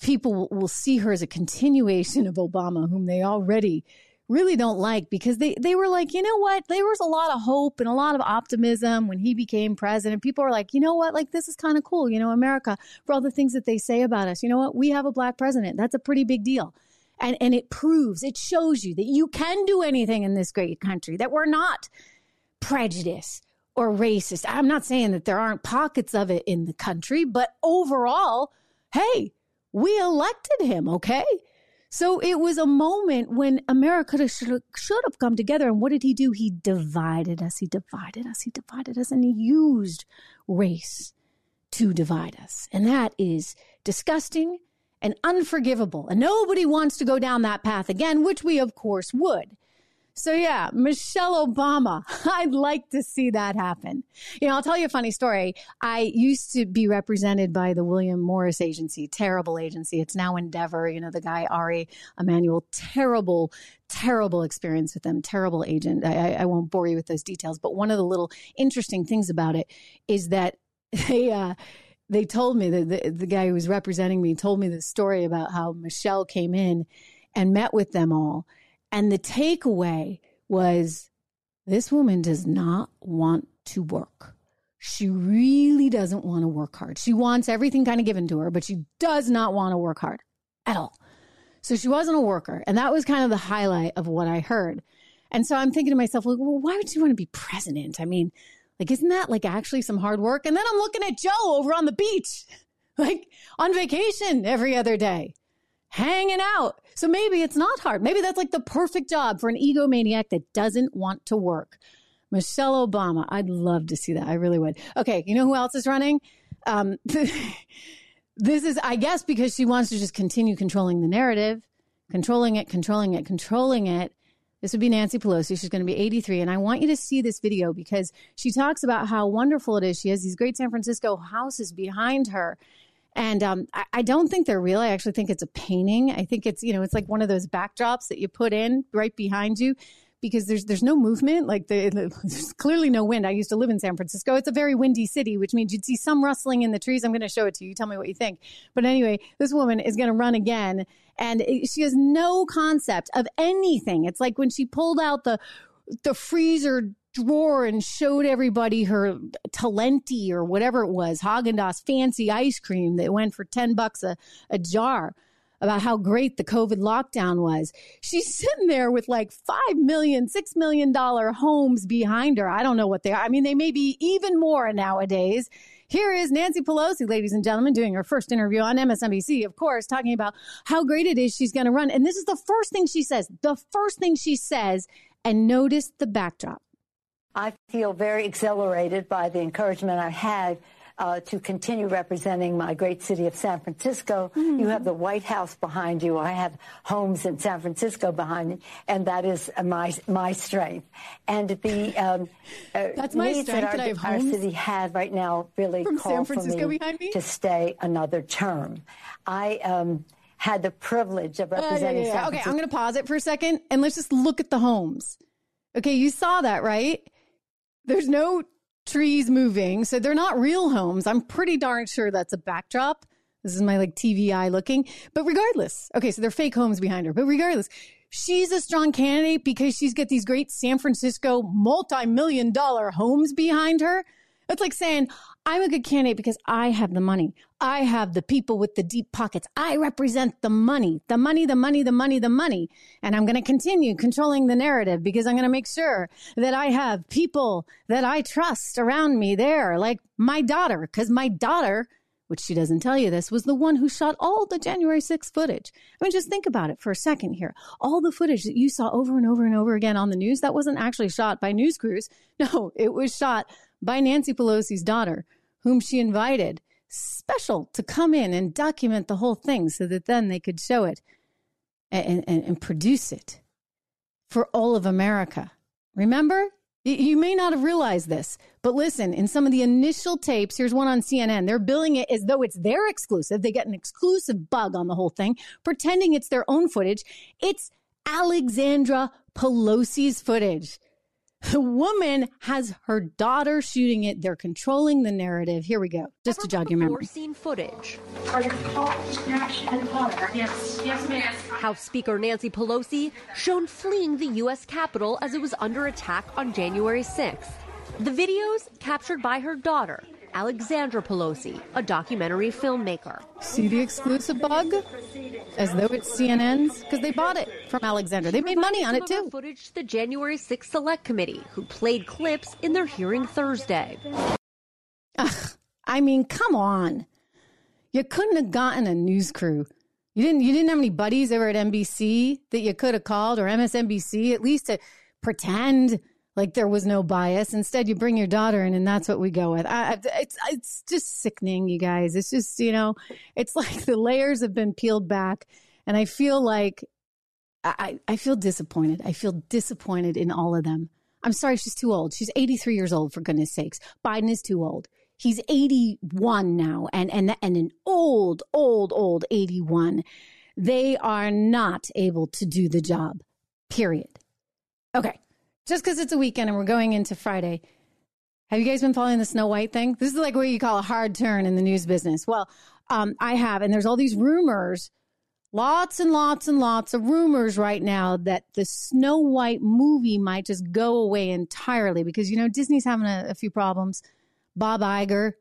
Speaker 1: People will see her as a continuation of Obama, whom they already really don't like because they, they were like, you know what? There was a lot of hope and a lot of optimism when he became president. People are like, you know what? Like, this is kind of cool. You know, America, for all the things that they say about us, you know what? We have a black president. That's a pretty big deal. And, and it proves, it shows you that you can do anything in this great country, that we're not prejudiced or racist. I'm not saying that there aren't pockets of it in the country, but overall, hey, we elected him, okay? So it was a moment when America should, have come together. And what did he do? He divided us. He divided us. He divided us. And he used race to divide us. And that is disgusting and unforgivable. And nobody wants to go down that path again, which we, of course, would. So yeah, Michelle Obama. I'd like to see that happen. You know, I'll tell you a funny story. I used to be represented by the William Morris agency, terrible agency. It's now Endeavor. You know, the guy, Ari Emanuel, terrible, terrible experience with them, terrible agent. I, I won't bore you with those details, but one of the little interesting things about it is that they, uh, they told me that the, the guy who was representing me told me the story about how Michelle came in and met with them all and the takeaway was this woman does not want to work. She really doesn't want to work hard. She wants everything kind of given to her, but she does not want to work hard at all. So she wasn't a worker. And that was kind of the highlight of what I heard. And so I'm thinking to myself, well, why would you want to be president? I mean, like, isn't that like actually some hard work? And then I'm looking at Joe over on the beach, like on vacation every other day hanging out. So maybe it's not hard. Maybe that's like the perfect job for an egomaniac that doesn't want to work. Michelle Obama. I'd love to see that. I really would. Okay. You know who else is running? Um, this is, I guess, because she wants to just continue controlling the narrative, controlling it, controlling it, controlling it. This would be Nancy Pelosi. She's going to be 83. And I want you to see this video because she talks about how wonderful it is. She has these great San Francisco houses behind her. And um, I, I, don't think they're real. I actually think it's a painting. I think it's, you know, it's like one of those backdrops that you put in right behind you because there's there's no movement. Like the, there's clearly no wind. I used to live in San Francisco. It's a very windy city, which means you'd see some rustling in the trees. I'm going to show it to you. Tell me what you think. But anyway, this woman is going to run again, and she has no concept of anything. It's like when she pulled out the the freezer drawer and showed everybody her Talenti or whatever it was, Haagen-Dazs fancy ice cream that went for 10 bucks a, a jar about how great the COVID lockdown was. She's sitting there with like five million, six million dollar homes behind her. I don't know what they are. I mean, they may be even more nowadays. Here is Nancy Pelosi, ladies and gentlemen, doing her first interview on MSNBC, of course, talking about how great it is she's going to run. And this is the first thing she says. The first thing she says, and notice the backdrop.
Speaker 24: I feel very exhilarated by the encouragement I had uh, to continue representing my great city of San Francisco. Mm-hmm. You have the White House behind you. I have homes in San Francisco behind me, and that is my my strength. And the um,
Speaker 1: uh, that's my
Speaker 24: needs
Speaker 1: strength.
Speaker 24: that our, our city has right now really
Speaker 1: From
Speaker 24: call
Speaker 1: San Francisco
Speaker 24: for me,
Speaker 1: me
Speaker 24: to stay another term. I. Um, had the privilege of representing
Speaker 1: uh, yeah, yeah, yeah. Okay, I'm going to pause it for a second and let's just look at the homes. Okay, you saw that, right? There's no trees moving, so they're not real homes. I'm pretty darn sure that's a backdrop. This is my like TVI looking. But regardless, okay, so they're fake homes behind her. But regardless, she's a strong candidate because she's got these great San Francisco multi-million dollar homes behind her. It's like saying, I'm a good candidate because I have the money. I have the people with the deep pockets. I represent the money, the money, the money, the money, the money. And I'm going to continue controlling the narrative because I'm going to make sure that I have people that I trust around me there, like my daughter, because my daughter, which she doesn't tell you this, was the one who shot all the January 6th footage. I mean, just think about it for a second here. All the footage that you saw over and over and over again on the news, that wasn't actually shot by news crews. No, it was shot by Nancy Pelosi's daughter whom she invited special to come in and document the whole thing so that then they could show it and, and, and produce it for all of America. Remember? You may not have realized this, but listen, in some of the initial tapes, here's one on CNN. They're billing it as though it's their exclusive. They get an exclusive bug on the whole thing, pretending it's their own footage. It's Alexandra Pelosi's footage. The woman has her daughter shooting it. They're controlling the narrative. Here we go, just to jog your memory.
Speaker 25: Seen footage.
Speaker 26: Yes, yes, ma'am.
Speaker 25: House Speaker Nancy Pelosi shown fleeing the U.S. Capitol as it was under attack on January 6th. The videos captured by her daughter, Alexandra Pelosi, a documentary filmmaker.
Speaker 1: See the exclusive bug? As though it's CNN's? Because they bought it from Alexandra. They made money on it too.
Speaker 25: Footage to the January 6th Select Committee, who played clips in their hearing Thursday.
Speaker 1: Ugh, I mean, come on. You couldn't have gotten a news crew. You didn't. You didn't have any buddies over at NBC that you could have called or MSNBC at least to pretend like there was no bias. Instead, you bring your daughter in, and that's what we go with. I, it's it's just sickening, you guys. It's just you know, it's like the layers have been peeled back, and I feel like I I feel disappointed. I feel disappointed in all of them. I'm sorry, she's too old. She's 83 years old, for goodness sakes. Biden is too old. He's 81 now, and and and an old, old, old 81. They are not able to do the job. Period. Okay just because it's a weekend and we're going into Friday, have you guys been following the Snow White thing? This is like what you call a hard turn in the news business. Well, um, I have, and there's all these rumors, lots and lots and lots of rumors right now that the Snow White movie might just go away entirely because, you know, Disney's having a, a few problems. Bob Iger,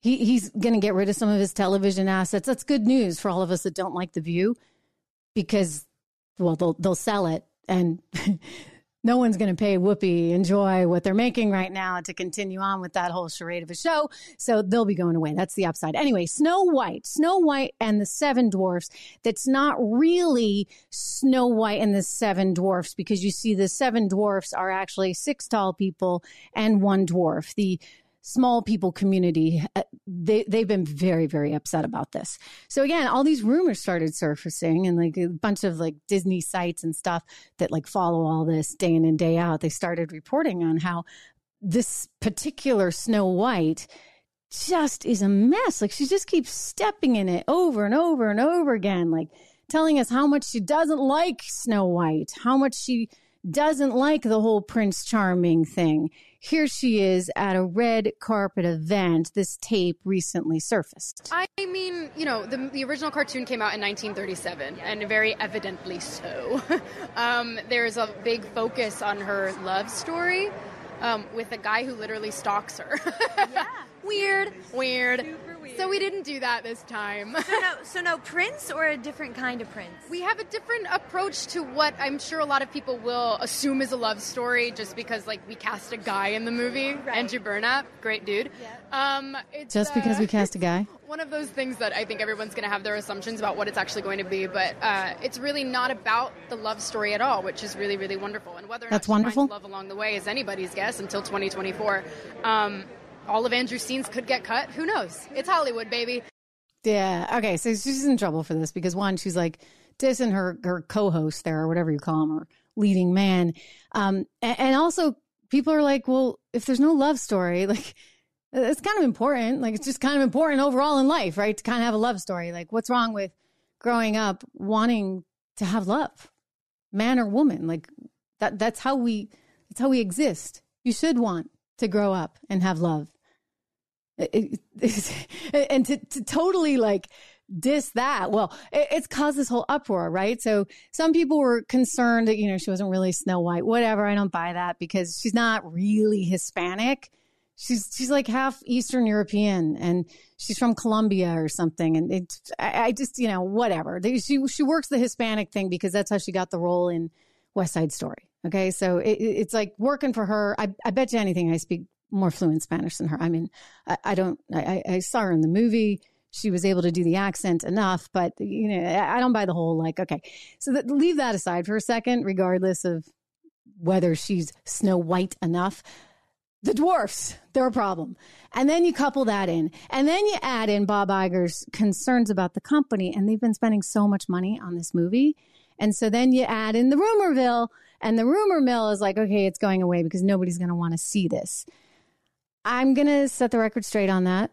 Speaker 1: he, he's going to get rid of some of his television assets. That's good news for all of us that don't like The View because, well, they'll, they'll sell it. And no one's going to pay Whoopi and Joy what they're making right now to continue on with that whole charade of a show. So they'll be going away. That's the upside. Anyway, Snow White, Snow White and the Seven Dwarfs. That's not really Snow White and the Seven Dwarfs because you see the Seven Dwarfs are actually six tall people and one dwarf. The small people community, uh, they, they've been very, very upset about this. So again, all these rumors started surfacing and like a bunch of like Disney sites and stuff that like follow all this day in and day out. They started reporting on how this particular Snow White just is a mess. Like she just keeps stepping in it over and over and over again, like telling us how much she doesn't like Snow White, how much she doesn't like the whole Prince Charming thing here she is at a red carpet event. This tape recently surfaced.
Speaker 26: I mean, you know, the, the original cartoon came out in 1937, and very evidently so. um, there's a big focus on her love story um, with a guy who literally stalks her.
Speaker 27: yeah.
Speaker 26: Weird, weird. So we didn't do that this time.
Speaker 27: so no, so no Prince or a different kind of Prince.
Speaker 26: We have a different approach to what I'm sure a lot of people will assume is a love story, just because like we cast a guy in the movie, right. Andrew Burnap, great dude.
Speaker 27: Yeah.
Speaker 26: Um,
Speaker 1: just because uh, we cast a guy.
Speaker 26: One of those things that I think everyone's going to have their assumptions about what it's actually going to be, but uh, it's really not about the love story at all, which is really, really wonderful. And whether or
Speaker 1: That's
Speaker 26: not
Speaker 1: wonderful.
Speaker 26: love along the way is anybody's guess until 2024. Um, all of Andrew's scenes could get cut. Who knows? It's Hollywood, baby.
Speaker 1: Yeah. Okay. So she's in trouble for this because one, she's like dissing her her co-host there or whatever you call him or leading man, um, and, and also people are like, well, if there's no love story, like it's kind of important. Like it's just kind of important overall in life, right? To kind of have a love story. Like what's wrong with growing up wanting to have love, man or woman? Like that. That's how we. That's how we exist. You should want to grow up and have love. It, and to, to totally like diss that. Well, it, it's caused this whole uproar, right? So some people were concerned that, you know, she wasn't really Snow White, whatever. I don't buy that because she's not really Hispanic. She's, she's like half Eastern European and she's from Colombia or something. And it, I, I just, you know, whatever. She, she works the Hispanic thing because that's how she got the role in West Side Story. Okay. So it, it's like working for her. I, I bet you anything I speak more fluent Spanish than her. I mean, I, I don't, I, I, saw her in the movie. She was able to do the accent enough, but you know, I don't buy the whole like, okay. So that, leave that aside for a second, regardless of whether she's Snow White enough. The dwarfs, they're a problem. And then you couple that in, and then you add in Bob Iger's concerns about the company, and they've been spending so much money on this movie. And so then you add in the rumorville, and the rumor mill is like, okay, it's going away because nobody's going to want to see this. I'm going to set the record straight on that.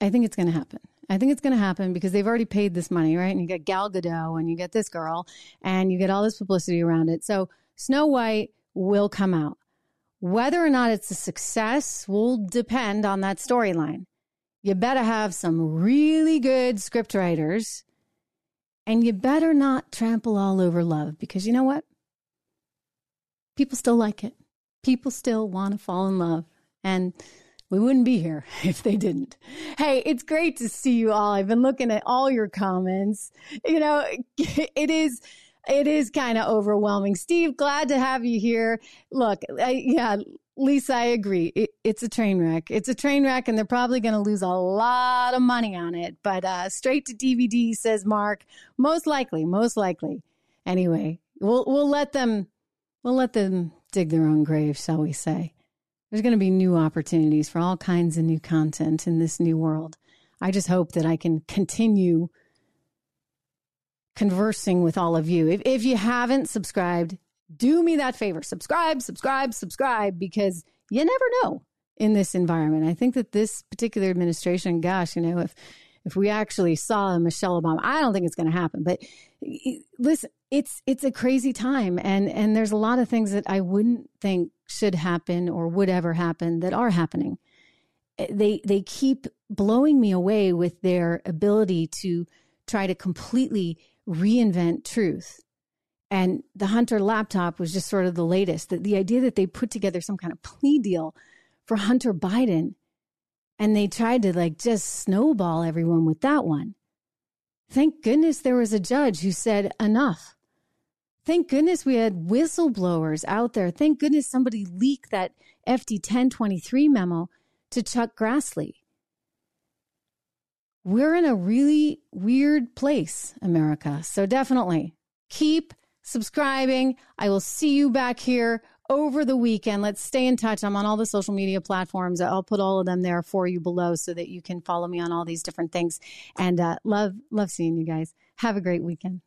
Speaker 1: I think it's going to happen. I think it's going to happen because they've already paid this money, right? And you get Gal Gadot and you get this girl and you get all this publicity around it. So Snow White will come out. Whether or not it's a success will depend on that storyline. You better have some really good scriptwriters and you better not trample all over love because you know what? People still like it. People still want to fall in love. And we wouldn't be here if they didn't. Hey, it's great to see you all. I've been looking at all your comments. You know, it is it is kind of overwhelming. Steve, glad to have you here. Look, I, yeah, Lisa, I agree. It, it's a train wreck. It's a train wreck, and they're probably going to lose a lot of money on it. But uh, straight to DVD, says Mark. Most likely, most likely. Anyway, we'll we'll let them we'll let them dig their own grave, shall we say? There's going to be new opportunities for all kinds of new content in this new world. I just hope that I can continue conversing with all of you. If, if you haven't subscribed, do me that favor. Subscribe, subscribe, subscribe, because you never know in this environment. I think that this particular administration, gosh, you know, if if we actually saw Michelle Obama, I don't think it's going to happen. But listen, it's it's a crazy time, and and there's a lot of things that I wouldn't think should happen or would ever happen that are happening. Eh, they they keep blowing me away with their ability to try to completely reinvent truth. And the Hunter laptop was just sort of the latest. The, the idea that they put together some kind of plea deal for Hunter Biden and they tried to like just snowball everyone with that one. Thank goodness there was a judge who said enough. Thank goodness we had whistleblowers out there. Thank goodness somebody leaked that FD 1023 memo to Chuck Grassley. We're in a really weird place, America. So definitely keep subscribing. I will see you back here over the weekend. Let's stay in touch. I'm on all the social media platforms. I'll put all of them there for you below so that you can follow me on all these different things. And uh, love, love seeing you guys. Have a great weekend.